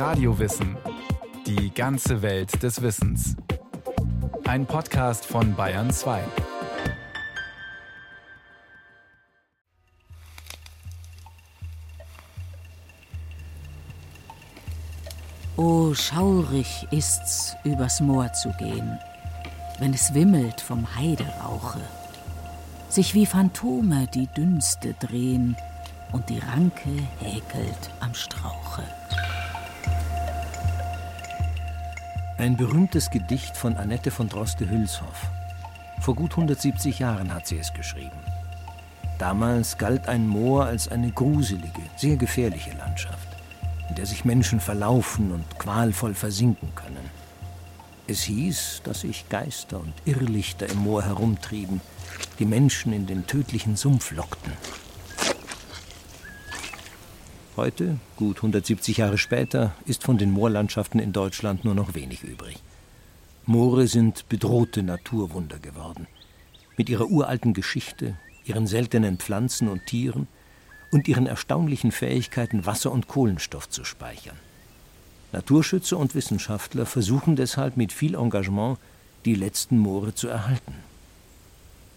Radiowissen. Die ganze Welt des Wissens. Ein Podcast von Bayern 2. Oh, schaurig ist's, übers Moor zu gehen, wenn es wimmelt vom Heiderauche, sich wie Phantome die Dünste drehen und die Ranke häkelt am Strauche. Ein berühmtes Gedicht von Annette von Droste-Hülshoff. Vor gut 170 Jahren hat sie es geschrieben. Damals galt ein Moor als eine gruselige, sehr gefährliche Landschaft, in der sich Menschen verlaufen und qualvoll versinken können. Es hieß, dass sich Geister und Irrlichter im Moor herumtrieben, die Menschen in den tödlichen Sumpf lockten. Heute, gut 170 Jahre später, ist von den Moorlandschaften in Deutschland nur noch wenig übrig. Moore sind bedrohte Naturwunder geworden. Mit ihrer uralten Geschichte, ihren seltenen Pflanzen und Tieren und ihren erstaunlichen Fähigkeiten, Wasser und Kohlenstoff zu speichern. Naturschützer und Wissenschaftler versuchen deshalb mit viel Engagement, die letzten Moore zu erhalten.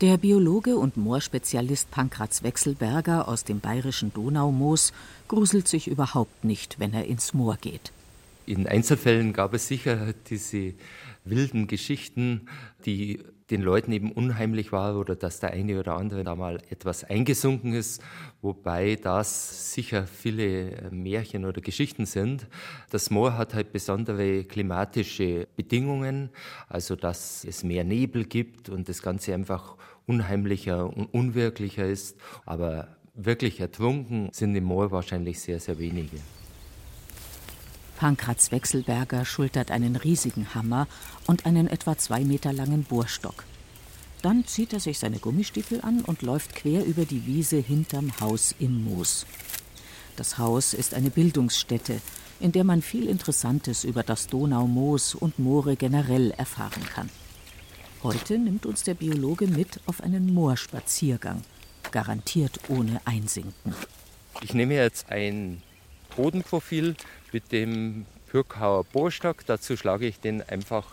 Der Biologe und Moorspezialist Pankratz Wechselberger aus dem bayerischen Donaumoos gruselt sich überhaupt nicht, wenn er ins Moor geht. In Einzelfällen gab es sicher diese wilden Geschichten, die den Leuten eben unheimlich war oder dass der eine oder andere da mal etwas eingesunken ist, wobei das sicher viele Märchen oder Geschichten sind. Das Moor hat halt besondere klimatische Bedingungen, also dass es mehr Nebel gibt und das Ganze einfach unheimlicher und unwirklicher ist. Aber wirklich ertrunken sind im Moor wahrscheinlich sehr, sehr wenige. Pankratz Wechselberger schultert einen riesigen Hammer und einen etwa zwei Meter langen Bohrstock. Dann zieht er sich seine Gummistiefel an und läuft quer über die Wiese hinterm Haus im Moos. Das Haus ist eine Bildungsstätte, in der man viel Interessantes über das Donaumoos und Moore generell erfahren kann. Heute nimmt uns der Biologe mit auf einen Moorspaziergang, garantiert ohne Einsinken. Ich nehme jetzt ein Bodenprofil mit dem Pürkauer Bohrstock. Dazu schlage ich den einfach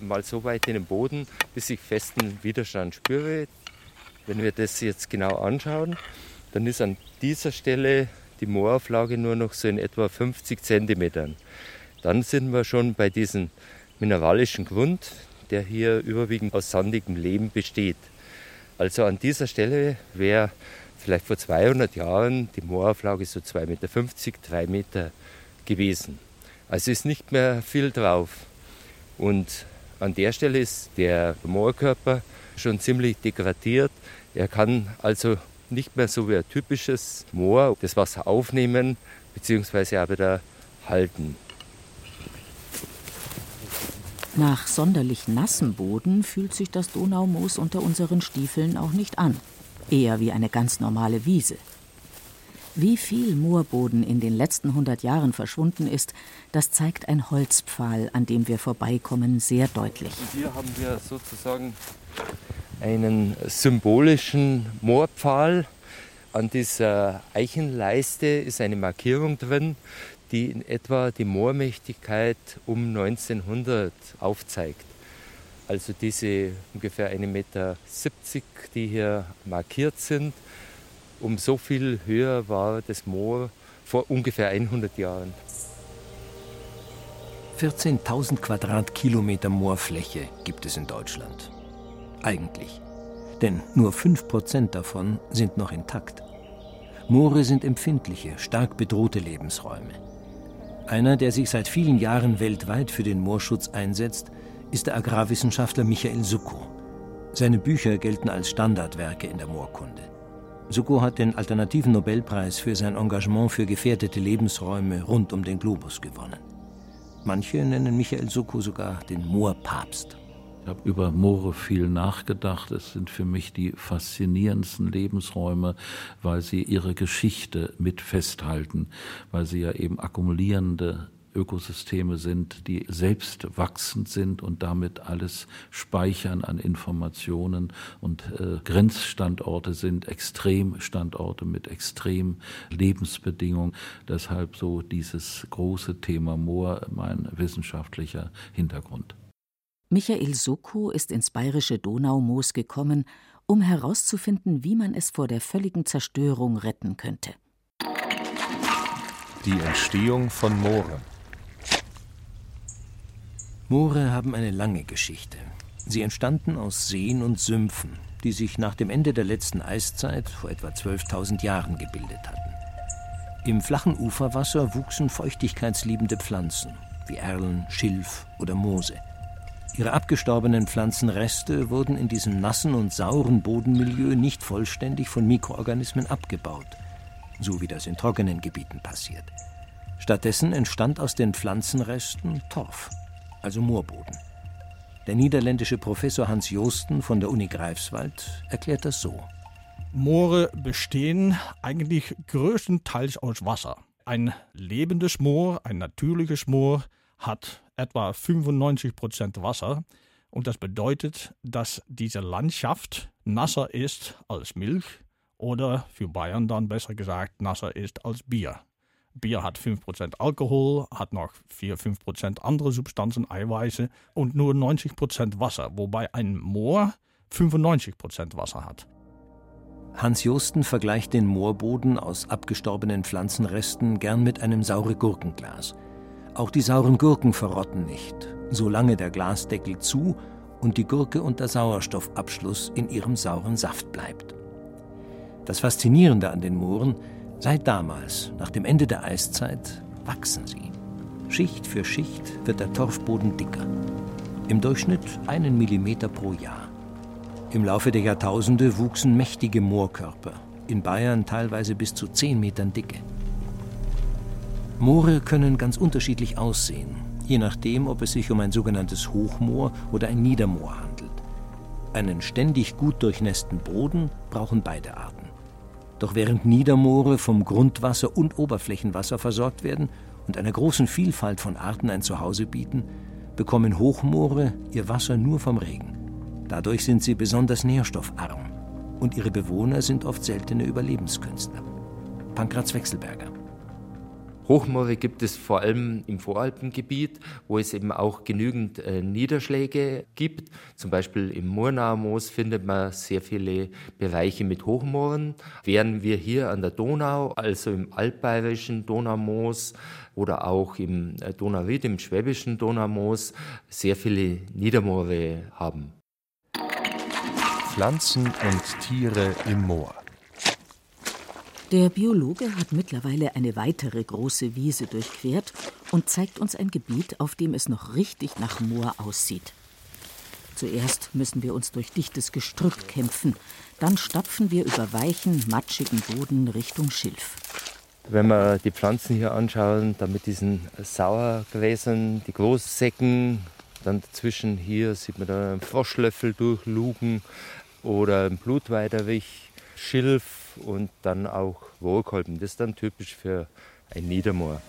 mal so weit in den Boden, bis ich festen Widerstand spüre. Wenn wir das jetzt genau anschauen, dann ist an dieser Stelle die Moorauflage nur noch so in etwa 50 Zentimetern. Dann sind wir schon bei diesem mineralischen Grund, der hier überwiegend aus sandigem Lehm besteht. Also an dieser Stelle wäre vielleicht vor 200 Jahren die Moorauflage so 2,50 Meter, 3 Meter gewesen. Also ist nicht mehr viel drauf. Und an der Stelle ist der Moorkörper schon ziemlich degradiert. Er kann also nicht mehr so wie ein typisches Moor das Wasser aufnehmen bzw. auch wieder halten. Nach sonderlich nassem Boden fühlt sich das Donaumoos unter unseren Stiefeln auch nicht an. Eher wie eine ganz normale Wiese. Wie viel Moorboden in den letzten 100 Jahren verschwunden ist, das zeigt ein Holzpfahl, an dem wir vorbeikommen, sehr deutlich. Hier haben wir sozusagen einen symbolischen Moorpfahl. An dieser Eichenleiste ist eine Markierung drin, die in etwa die Moormächtigkeit um 1900 aufzeigt. Also diese ungefähr 1,70 Meter, die hier markiert sind, um so viel höher war das Moor vor ungefähr 100 Jahren. 14.000 Quadratkilometer Moorfläche gibt es in Deutschland. Eigentlich. Denn nur 5% davon sind noch intakt. Moore sind empfindliche, stark bedrohte Lebensräume. Einer, der sich seit vielen Jahren weltweit für den Moorschutz einsetzt, ist der Agrarwissenschaftler Michael Suckow. Seine Bücher gelten als Standardwerke in der Moorkunde. Suckow hat den alternativen Nobelpreis für sein Engagement für gefährdete Lebensräume rund um den Globus gewonnen. Manche nennen Michael Suckow sogar den Moorpapst. Ich habe über Moore viel nachgedacht. Es sind für mich die faszinierendsten Lebensräume, weil sie ihre Geschichte mit festhalten, weil sie ja eben akkumulierende Ökosysteme sind, die selbst wachsend sind und damit alles speichern an Informationen und äh, Grenzstandorte sind, Extremstandorte mit extremen Lebensbedingungen. Deshalb so dieses große Thema Moor mein wissenschaftlicher Hintergrund. Michael Soko ist ins bayerische Donaumoos gekommen, um herauszufinden, wie man es vor der völligen Zerstörung retten könnte. Die Entstehung von Mooren. Moore haben eine lange Geschichte. Sie entstanden aus Seen und Sümpfen, die sich nach dem Ende der letzten Eiszeit vor etwa 12.000 Jahren gebildet hatten. Im flachen Uferwasser wuchsen feuchtigkeitsliebende Pflanzen wie Erlen, Schilf oder Moose. Ihre abgestorbenen Pflanzenreste wurden in diesem nassen und sauren Bodenmilieu nicht vollständig von Mikroorganismen abgebaut, so wie das in trockenen Gebieten passiert. Stattdessen entstand aus den Pflanzenresten Torf, also Moorboden. Der niederländische Professor Hans Joosten von der Uni Greifswald erklärt das so. Moore bestehen eigentlich größtenteils aus Wasser. Ein lebendes Moor, ein natürliches Moor, hat etwa 95 Prozent Wasser. Und das bedeutet, dass diese Landschaft nasser ist als Milch oder für Bayern dann besser gesagt nasser ist als Bier. Bier hat 5% Alkohol, hat noch 4-5% andere Substanzen, Eiweiße und nur 90% Wasser, wobei ein Moor 95% Wasser hat. Hans Josten vergleicht den Moorboden aus abgestorbenen Pflanzenresten gern mit einem saure Gurkenglas. Auch die sauren Gurken verrotten nicht, solange der Glasdeckel zu und die Gurke unter Sauerstoffabschluss in ihrem sauren Saft bleibt. Das Faszinierende an den Mooren, seit damals, nach dem Ende der Eiszeit, wachsen sie. Schicht für Schicht wird der Torfboden dicker. Im Durchschnitt einen Millimeter pro Jahr. Im Laufe der Jahrtausende wuchsen mächtige Moorkörper, in Bayern teilweise bis zu 10 Metern Dicke. Moore können ganz unterschiedlich aussehen, je nachdem, ob es sich um ein sogenanntes Hochmoor oder ein Niedermoor handelt. Einen ständig gut durchnässten Boden brauchen beide Arten. Doch während Niedermoore vom Grundwasser und Oberflächenwasser versorgt werden und einer großen Vielfalt von Arten ein Zuhause bieten, bekommen Hochmoore ihr Wasser nur vom Regen. Dadurch sind sie besonders nährstoffarm und ihre Bewohner sind oft seltene Überlebenskünstler. Pankraz Wechselberger. Hochmoore gibt es vor allem im Voralpengebiet, wo es eben auch genügend äh, Niederschläge gibt. Zum Beispiel im Murnauer Moos findet man sehr viele Bereiche mit Hochmooren. Während wir hier an der Donau, also im altbayerischen Donaumoos oder auch im äh, Donauwied, im schwäbischen Donaumoos, sehr viele Niedermoore haben. Pflanzen und Tiere im Moor. Der Biologe hat mittlerweile eine weitere große Wiese durchquert und zeigt uns ein Gebiet, auf dem es noch richtig nach Moor aussieht. Zuerst müssen wir uns durch dichtes Gestrüpp kämpfen, dann stapfen wir über weichen, matschigen Boden Richtung Schilf. Wenn wir die Pflanzen hier anschauen, dann mit diesen Sauergräsern, die Großsäcken, dann dazwischen hier sieht man da einen Froschlöffel durchlugen oder ein Blutweiderich, Schilf, und dann auch Wohlkolben. Das ist dann typisch für ein Niedermoor.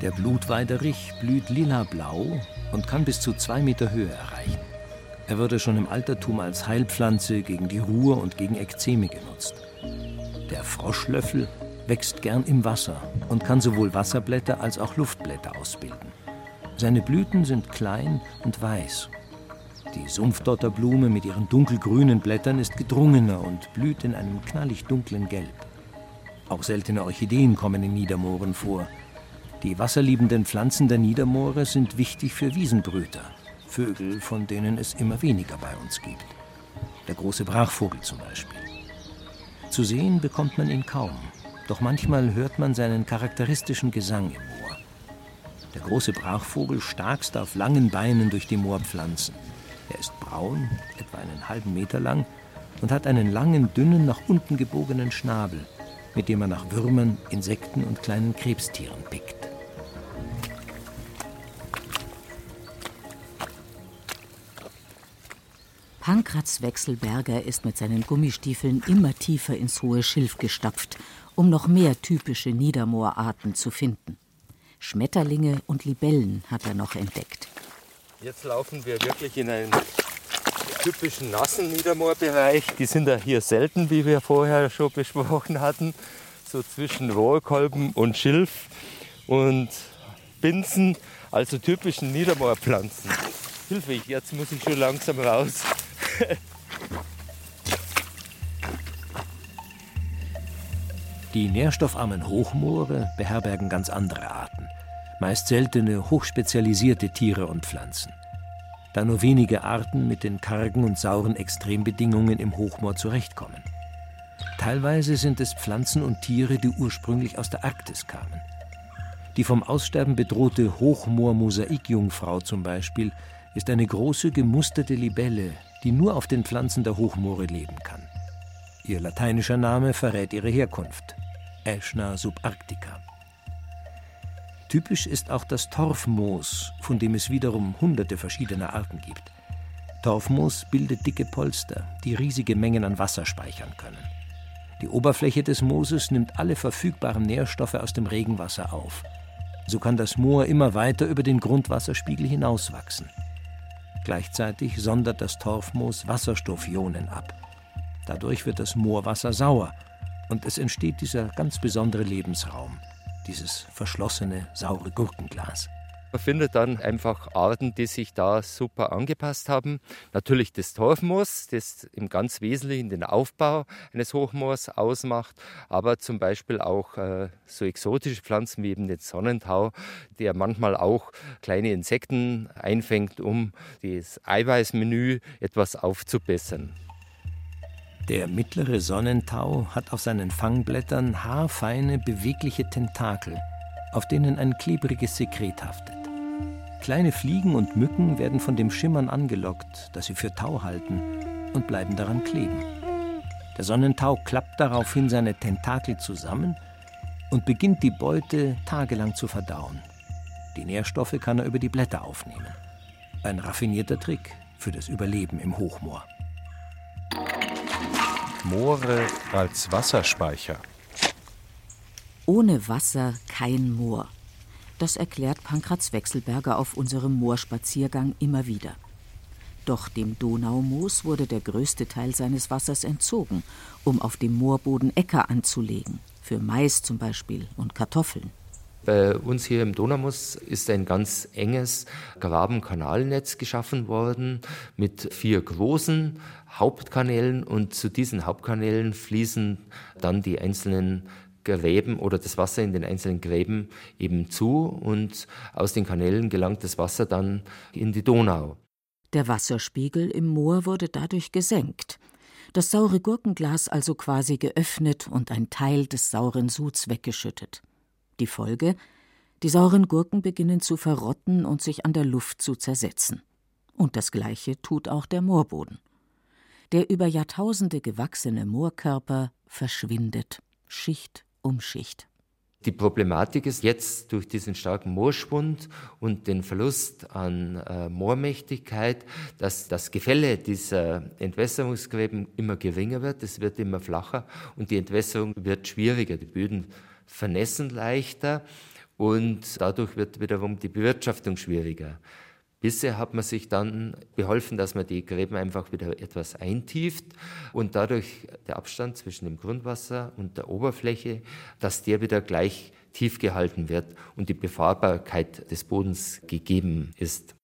Der Blutweiderich blüht lila-blau und kann bis zu zwei Meter Höhe erreichen. Er wurde schon im Altertum als Heilpflanze gegen die Ruhr und gegen Ekzeme genutzt. Der Froschlöffel wächst gern im Wasser und kann sowohl Wasserblätter als auch Luftblätter ausbilden. Seine Blüten sind klein und weiß die Sumpfdotterblume mit ihren dunkelgrünen Blättern ist gedrungener und blüht in einem knallig dunklen Gelb. Auch seltene Orchideen kommen in Niedermooren vor. Die wasserliebenden Pflanzen der Niedermoore sind wichtig für Wiesenbrüter, Vögel, von denen es immer weniger bei uns gibt. Der große Brachvogel zum Beispiel. Zu sehen bekommt man ihn kaum, doch manchmal hört man seinen charakteristischen Gesang im Moor. Der große Brachvogel starkst auf langen Beinen durch die Moorpflanzen. Er ist braun, etwa einen halben Meter lang und hat einen langen, dünnen, nach unten gebogenen Schnabel, mit dem er nach Würmern, Insekten und kleinen Krebstieren pickt. Pankratz Wechselberger ist mit seinen Gummistiefeln immer tiefer ins hohe Schilf gestapft, um noch mehr typische Niedermoorarten zu finden. Schmetterlinge und Libellen hat er noch entdeckt. Jetzt laufen wir wirklich in einen typischen nassen Niedermoorbereich. Die sind ja hier selten, wie wir vorher schon besprochen hatten. So zwischen Rohrkolben und Schilf und Binsen, also typischen Niedermoorpflanzen. Hilfe, jetzt muss ich schon langsam raus. Die nährstoffarmen Hochmoore beherbergen ganz andere Arten, meist seltene, hochspezialisierte Tiere und Pflanzen. Da nur wenige Arten mit den kargen und sauren Extrembedingungen im Hochmoor zurechtkommen. Teilweise sind es Pflanzen und Tiere, die ursprünglich aus der Arktis kamen. Die vom Aussterben bedrohte Hochmoor-Mosaikjungfrau zum Beispiel ist eine große gemusterte Libelle, die nur auf den Pflanzen der Hochmoore leben kann. Ihr lateinischer Name verrät ihre Herkunft. Aeshna subarctica. Typisch ist auch das Torfmoos, von dem es wiederum hunderte verschiedener Arten gibt. Torfmoos bildet dicke Polster, die riesige Mengen an Wasser speichern können. Die Oberfläche des Mooses nimmt alle verfügbaren Nährstoffe aus dem Regenwasser auf. So kann das Moor immer weiter über den Grundwasserspiegel hinauswachsen. Gleichzeitig sondert das Torfmoos Wasserstoffionen ab. Dadurch wird das Moorwasser sauer und es entsteht dieser ganz besondere Lebensraum, dieses verschlossene, saure Gurkenglas. Man findet dann einfach Arten, die sich da super angepasst haben. Natürlich das Torfmoos, das im ganz Wesentlichen den Aufbau eines Hochmoors ausmacht, aber zum Beispiel auch äh, so exotische Pflanzen wie eben den Sonnentau, der manchmal auch kleine Insekten einfängt, um das Eiweißmenü etwas aufzubessern. Der mittlere Sonnentau hat auf seinen Fangblättern haarfeine, bewegliche Tentakel, auf denen ein klebriges Sekret haftet. Kleine Fliegen und Mücken werden von dem Schimmern angelockt, das sie für Tau halten, und bleiben daran kleben. Der Sonnentau klappt daraufhin seine Tentakel zusammen und beginnt die Beute tagelang zu verdauen. Die Nährstoffe kann er über die Blätter aufnehmen. Ein raffinierter Trick für das Überleben im Hochmoor. Moore als Wasserspeicher. Ohne Wasser kein Moor. Das erklärt Pankratz Wechselberger auf unserem Moorspaziergang immer wieder. Doch dem Donaumoos wurde der größte Teil seines Wassers entzogen, um auf dem Moorboden Äcker anzulegen, für Mais zum Beispiel und Kartoffeln. Bei uns hier im Donaumoos ist ein ganz enges Grabenkanalnetz geschaffen worden mit vier großen Hauptkanälen und zu diesen Hauptkanälen fließen dann die einzelnen Gräben oder das Wasser in den einzelnen Gräben eben zu und aus den Kanälen gelangt das Wasser dann in die Donau. Der Wasserspiegel im Moor wurde dadurch gesenkt, das saure Gurkenglas also quasi geöffnet und ein Teil des sauren Suds weggeschüttet. Die Folge? Die sauren Gurken beginnen zu verrotten und sich an der Luft zu zersetzen. Und das Gleiche tut auch der Moorboden. Der über Jahrtausende gewachsene Moorkörper verschwindet, Schicht um Schicht. Die Problematik ist jetzt durch diesen starken Moorschwund und den Verlust an äh, Moormächtigkeit, dass das Gefälle dieser Entwässerungsgräben immer geringer wird, es wird immer flacher und die Entwässerung wird schwieriger. Die Böden vernässen leichter und dadurch wird wiederum die Bewirtschaftung schwieriger. Bisher hat man sich dann beholfen, dass man die Gräben einfach wieder etwas eintieft und dadurch der Abstand zwischen dem Grundwasser und der Oberfläche, dass der wieder gleich tief gehalten wird und die Befahrbarkeit des Bodens gegeben ist.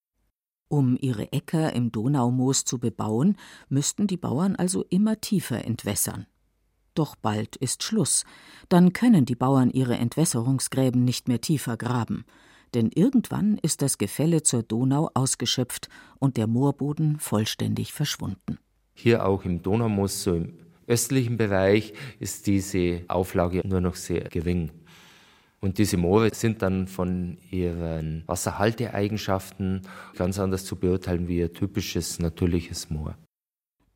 Um ihre Äcker im Donaumoos zu bebauen, müssten die Bauern also immer tiefer entwässern. Doch bald ist Schluss. Dann können die Bauern ihre Entwässerungsgräben nicht mehr tiefer graben denn irgendwann ist das Gefälle zur Donau ausgeschöpft und der Moorboden vollständig verschwunden. Hier auch im Donaumoos, so im östlichen Bereich, ist diese Auflage nur noch sehr gering. Und diese Moore sind dann von ihren Wasserhalteeigenschaften ganz anders zu beurteilen wie ihr typisches natürliches Moor.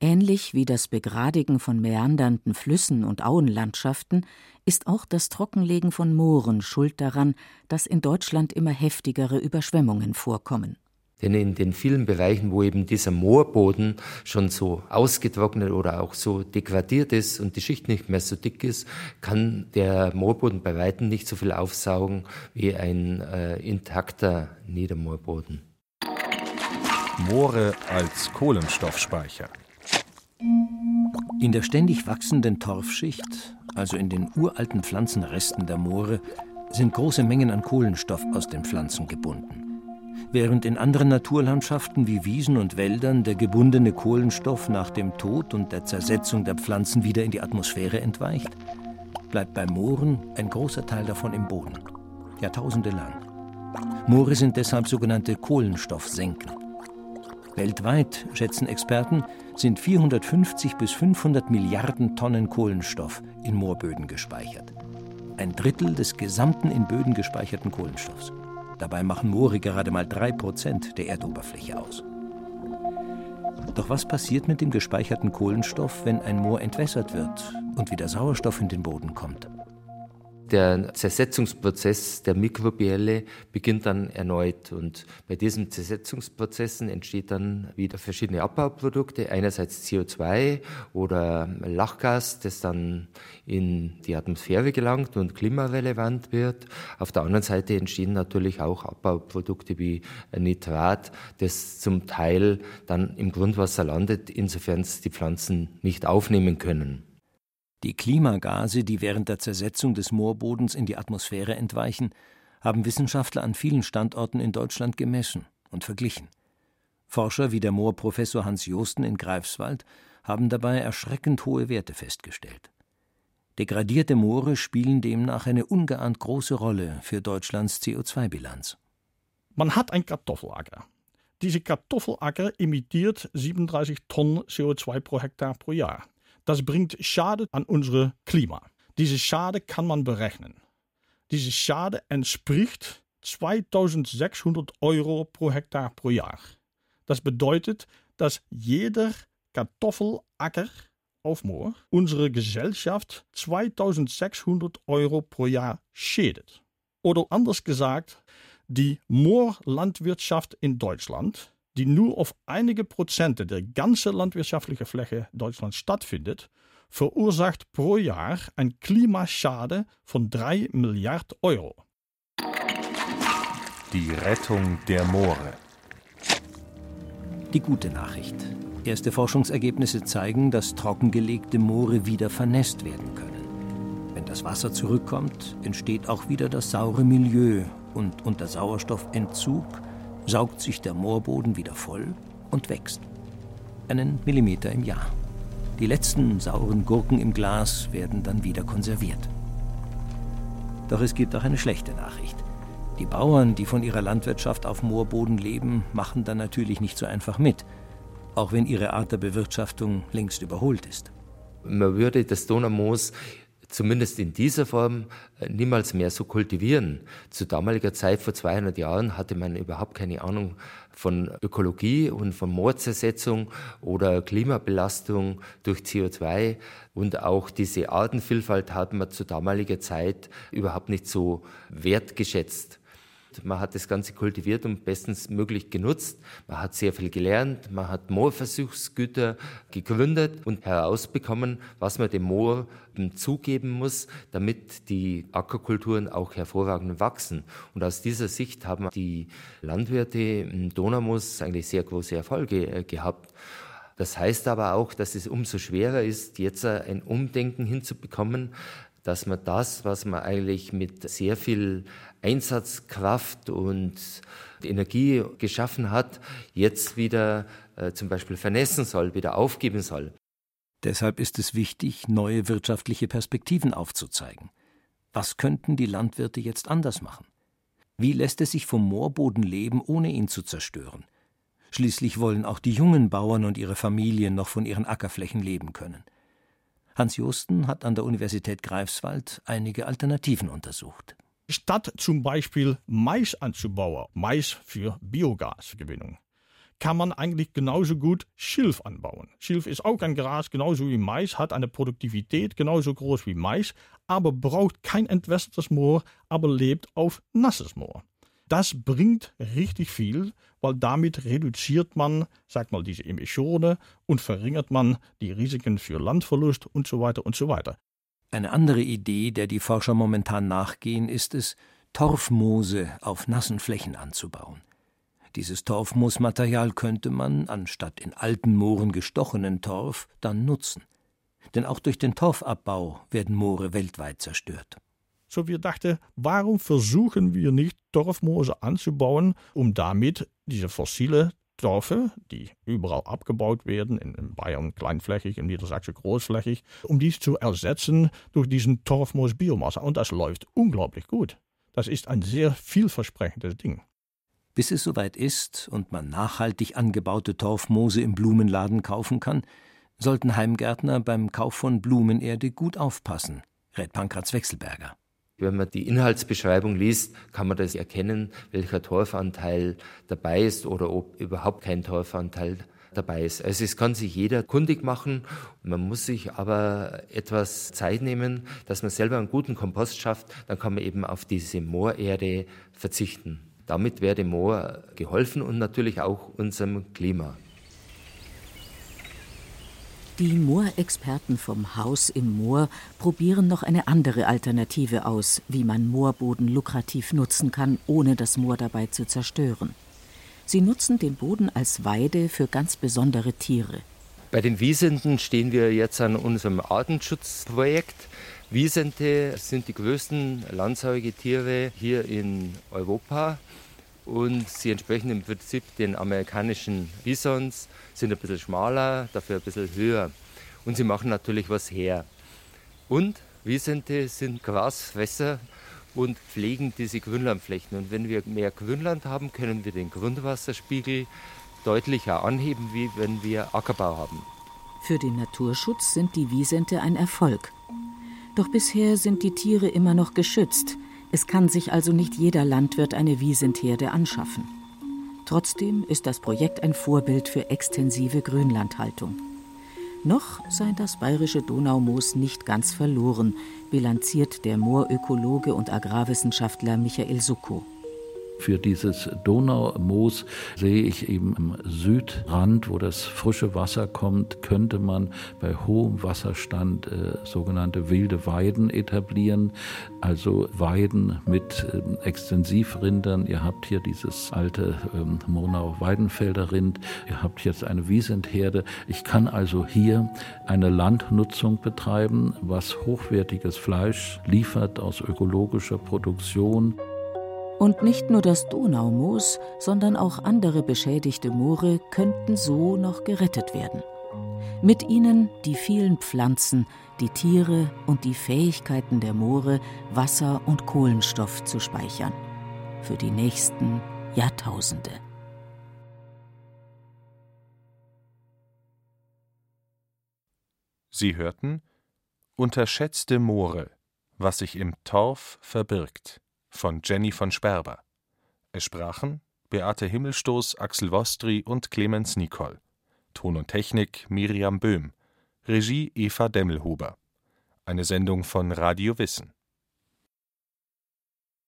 Ähnlich wie das Begradigen von meandernden Flüssen und Auenlandschaften ist auch das Trockenlegen von Mooren schuld daran, dass in Deutschland immer heftigere Überschwemmungen vorkommen. Denn in den vielen Bereichen, wo eben dieser Moorboden schon so ausgetrocknet oder auch so degradiert ist und die Schicht nicht mehr so dick ist, kann der Moorboden bei weitem nicht so viel aufsaugen wie ein äh, intakter Niedermoorboden. Moore als Kohlenstoffspeicher. In der ständig wachsenden Torfschicht, also in den uralten Pflanzenresten der Moore, sind große Mengen an Kohlenstoff aus den Pflanzen gebunden. Während in anderen Naturlandschaften wie Wiesen und Wäldern der gebundene Kohlenstoff nach dem Tod und der Zersetzung der Pflanzen wieder in die Atmosphäre entweicht, bleibt bei Mooren ein großer Teil davon im Boden, Jahrtausende lang. Moore sind deshalb sogenannte Kohlenstoffsenken. Weltweit, schätzen Experten, sind 450 bis 500 Milliarden Tonnen Kohlenstoff in Moorböden gespeichert. Ein Drittel des gesamten in Böden gespeicherten Kohlenstoffs. Dabei machen Moore gerade mal 3% der Erdoberfläche aus. Doch was passiert mit dem gespeicherten Kohlenstoff, wenn ein Moor entwässert wird und wieder Sauerstoff in den Boden kommt? Der Zersetzungsprozess der Mikrobielle beginnt dann erneut. Und bei diesen Zersetzungsprozessen entsteht dann wieder verschiedene Abbauprodukte. Einerseits CO2 oder Lachgas, das dann in die Atmosphäre gelangt und klimarelevant wird. Auf der anderen Seite entstehen natürlich auch Abbauprodukte wie Nitrat, das zum Teil dann im Grundwasser landet, insofern es die Pflanzen nicht aufnehmen können. Die Klimagase, die während der Zersetzung des Moorbodens in die Atmosphäre entweichen, haben Wissenschaftler an vielen Standorten in Deutschland gemessen und verglichen. Forscher wie der Moorprofessor Hans Josten in Greifswald haben dabei erschreckend hohe Werte festgestellt. Degradierte Moore spielen demnach eine ungeahnt große Rolle für Deutschlands CO2-Bilanz. Man hat ein Kartoffelacker. Diese Kartoffelacker emittiert 37 Tonnen CO2 pro Hektar pro Jahr. Das bringt Schade an unser Klima. Diese Schade kann man berechnen. Diese Schade entspricht 2600 Euro pro Hektar pro Jahr. Das bedeutet, dass jeder Kartoffelacker auf Moor unsere Gesellschaft 2600 Euro pro Jahr schädet. Oder anders gesagt, die Moorlandwirtschaft in Deutschland die nur auf einige Prozente der ganzen landwirtschaftlichen Fläche Deutschlands stattfindet, verursacht pro Jahr ein Klimaschade von 3 Milliarden Euro. Die Rettung der Moore. Die gute Nachricht. Erste Forschungsergebnisse zeigen, dass trockengelegte Moore wieder vernässt werden können. Wenn das Wasser zurückkommt, entsteht auch wieder das saure Milieu und unter Sauerstoffentzug saugt sich der Moorboden wieder voll und wächst. Einen Millimeter im Jahr. Die letzten sauren Gurken im Glas werden dann wieder konserviert. Doch es gibt auch eine schlechte Nachricht. Die Bauern, die von ihrer Landwirtschaft auf Moorboden leben, machen dann natürlich nicht so einfach mit, auch wenn ihre Art der Bewirtschaftung längst überholt ist. Man würde das Donaumoos zumindest in dieser Form äh, niemals mehr so kultivieren. Zu damaliger Zeit, vor 200 Jahren, hatte man überhaupt keine Ahnung von Ökologie und von Moorzersetzung oder Klimabelastung durch CO2. Und auch diese Artenvielfalt hat man zu damaliger Zeit überhaupt nicht so wertgeschätzt. Man hat das Ganze kultiviert und bestens möglich genutzt. Man hat sehr viel gelernt. Man hat Moorversuchsgüter gegründet und herausbekommen, was man dem Moor zugeben muss, damit die Ackerkulturen auch hervorragend wachsen. Und aus dieser Sicht haben die Landwirte im Donaumoos eigentlich sehr große Erfolge äh, gehabt. Das heißt aber auch, dass es umso schwerer ist, jetzt ein Umdenken hinzubekommen, dass man das, was man eigentlich mit sehr viel Einsatzkraft und Energie geschaffen hat, jetzt wieder äh, zum Beispiel vernässen soll, wieder aufgeben soll. Deshalb ist es wichtig, neue wirtschaftliche Perspektiven aufzuzeigen. Was könnten die Landwirte jetzt anders machen? Wie lässt es sich vom Moorboden leben, ohne ihn zu zerstören? Schließlich wollen auch die jungen Bauern und ihre Familien noch von ihren Ackerflächen leben können. Hans Josten hat an der Universität Greifswald einige Alternativen untersucht. Statt zum Beispiel Mais anzubauen, Mais für Biogasgewinnung, kann man eigentlich genauso gut Schilf anbauen. Schilf ist auch ein Gras, genauso wie Mais, hat eine Produktivität genauso groß wie Mais, aber braucht kein entwässertes Moor, aber lebt auf nasses Moor. das bringt richtig viel, weil damit reduziert man, sag mal, diese Emissionen und verringert man die Risiken für Landverlust und so weiter und so weiter. Eine andere Idee, der die Forscher momentan nachgehen, ist es, Torfmoose auf nassen Flächen anzubauen. Dieses Torfmoosmaterial könnte man, anstatt in alten Mooren gestochenen Torf, dann nutzen. Denn auch durch den Torfabbau werden Moore weltweit zerstört. So wir dachten, warum versuchen wir nicht Torfmoose anzubauen, um damit diese fossile Torfe, die überall abgebaut werden, in Bayern kleinflächig, in Niedersachsen großflächig, um dies zu ersetzen durch diesen Torfmoos-Biomasse. Und das läuft unglaublich gut. Das ist ein sehr vielversprechendes Ding. Bis es soweit ist und man nachhaltig angebaute Torfmoose im Blumenladen kaufen kann, sollten Heimgärtner beim Kauf von Blumenerde gut aufpassen, rät Pankratz Wechselberger. Wenn man die Inhaltsbeschreibung liest, kann man das erkennen, welcher Torfanteil dabei ist oder ob überhaupt kein Torfanteil dabei ist. Also es kann sich jeder kundig machen. Man muss sich aber etwas Zeit nehmen, dass man selber einen guten Kompost schafft. Dann kann man eben auf diese Moorerde verzichten. Damit wäre dem Moor geholfen und natürlich auch unserem Klima. Die Moorexperten vom Haus im Moor probieren noch eine andere Alternative aus, wie man Moorboden lukrativ nutzen kann, ohne das Moor dabei zu zerstören. Sie nutzen den Boden als Weide für ganz besondere Tiere. Bei den Wiesenden stehen wir jetzt an unserem Artenschutzprojekt. Wiesente sind die größten Landsäugetiere hier in Europa und sie entsprechen im Prinzip den amerikanischen Bisons, sind ein bisschen schmaler, dafür ein bisschen höher. Und sie machen natürlich was her. Und Wiesente sind Grasfresser und pflegen diese Grünlandflächen. Und wenn wir mehr Grünland haben, können wir den Grundwasserspiegel deutlicher anheben, wie wenn wir Ackerbau haben. Für den Naturschutz sind die Wiesente ein Erfolg. Doch bisher sind die Tiere immer noch geschützt. Es kann sich also nicht jeder Landwirt eine Wiesentherde anschaffen. Trotzdem ist das Projekt ein Vorbild für extensive Grünlandhaltung. Noch sei das bayerische Donaumoos nicht ganz verloren, bilanziert der Moorökologe und Agrarwissenschaftler Michael Suckow. Für dieses Donaumoos sehe ich eben am Südrand, wo das frische Wasser kommt, könnte man bei hohem Wasserstand äh, sogenannte wilde Weiden etablieren. Also Weiden mit äh, Extensivrindern. Ihr habt hier dieses alte ähm, Monau-Weidenfelder Rind. Ihr habt jetzt eine Wiesentherde. Ich kann also hier eine Landnutzung betreiben, was hochwertiges Fleisch liefert aus ökologischer Produktion. Und nicht nur das Donaumoos, sondern auch andere beschädigte Moore könnten so noch gerettet werden. Mit ihnen die vielen Pflanzen, die Tiere und die Fähigkeiten der Moore, Wasser und Kohlenstoff zu speichern. Für die nächsten Jahrtausende. Sie hörten Unterschätzte Moore, was sich im Torf verbirgt von Jenny von Sperber. Es sprachen Beate Himmelstoß, Axel Wostri und Clemens Nicol. Ton und Technik Miriam Böhm. Regie Eva Demmelhuber. Eine Sendung von Radio Wissen.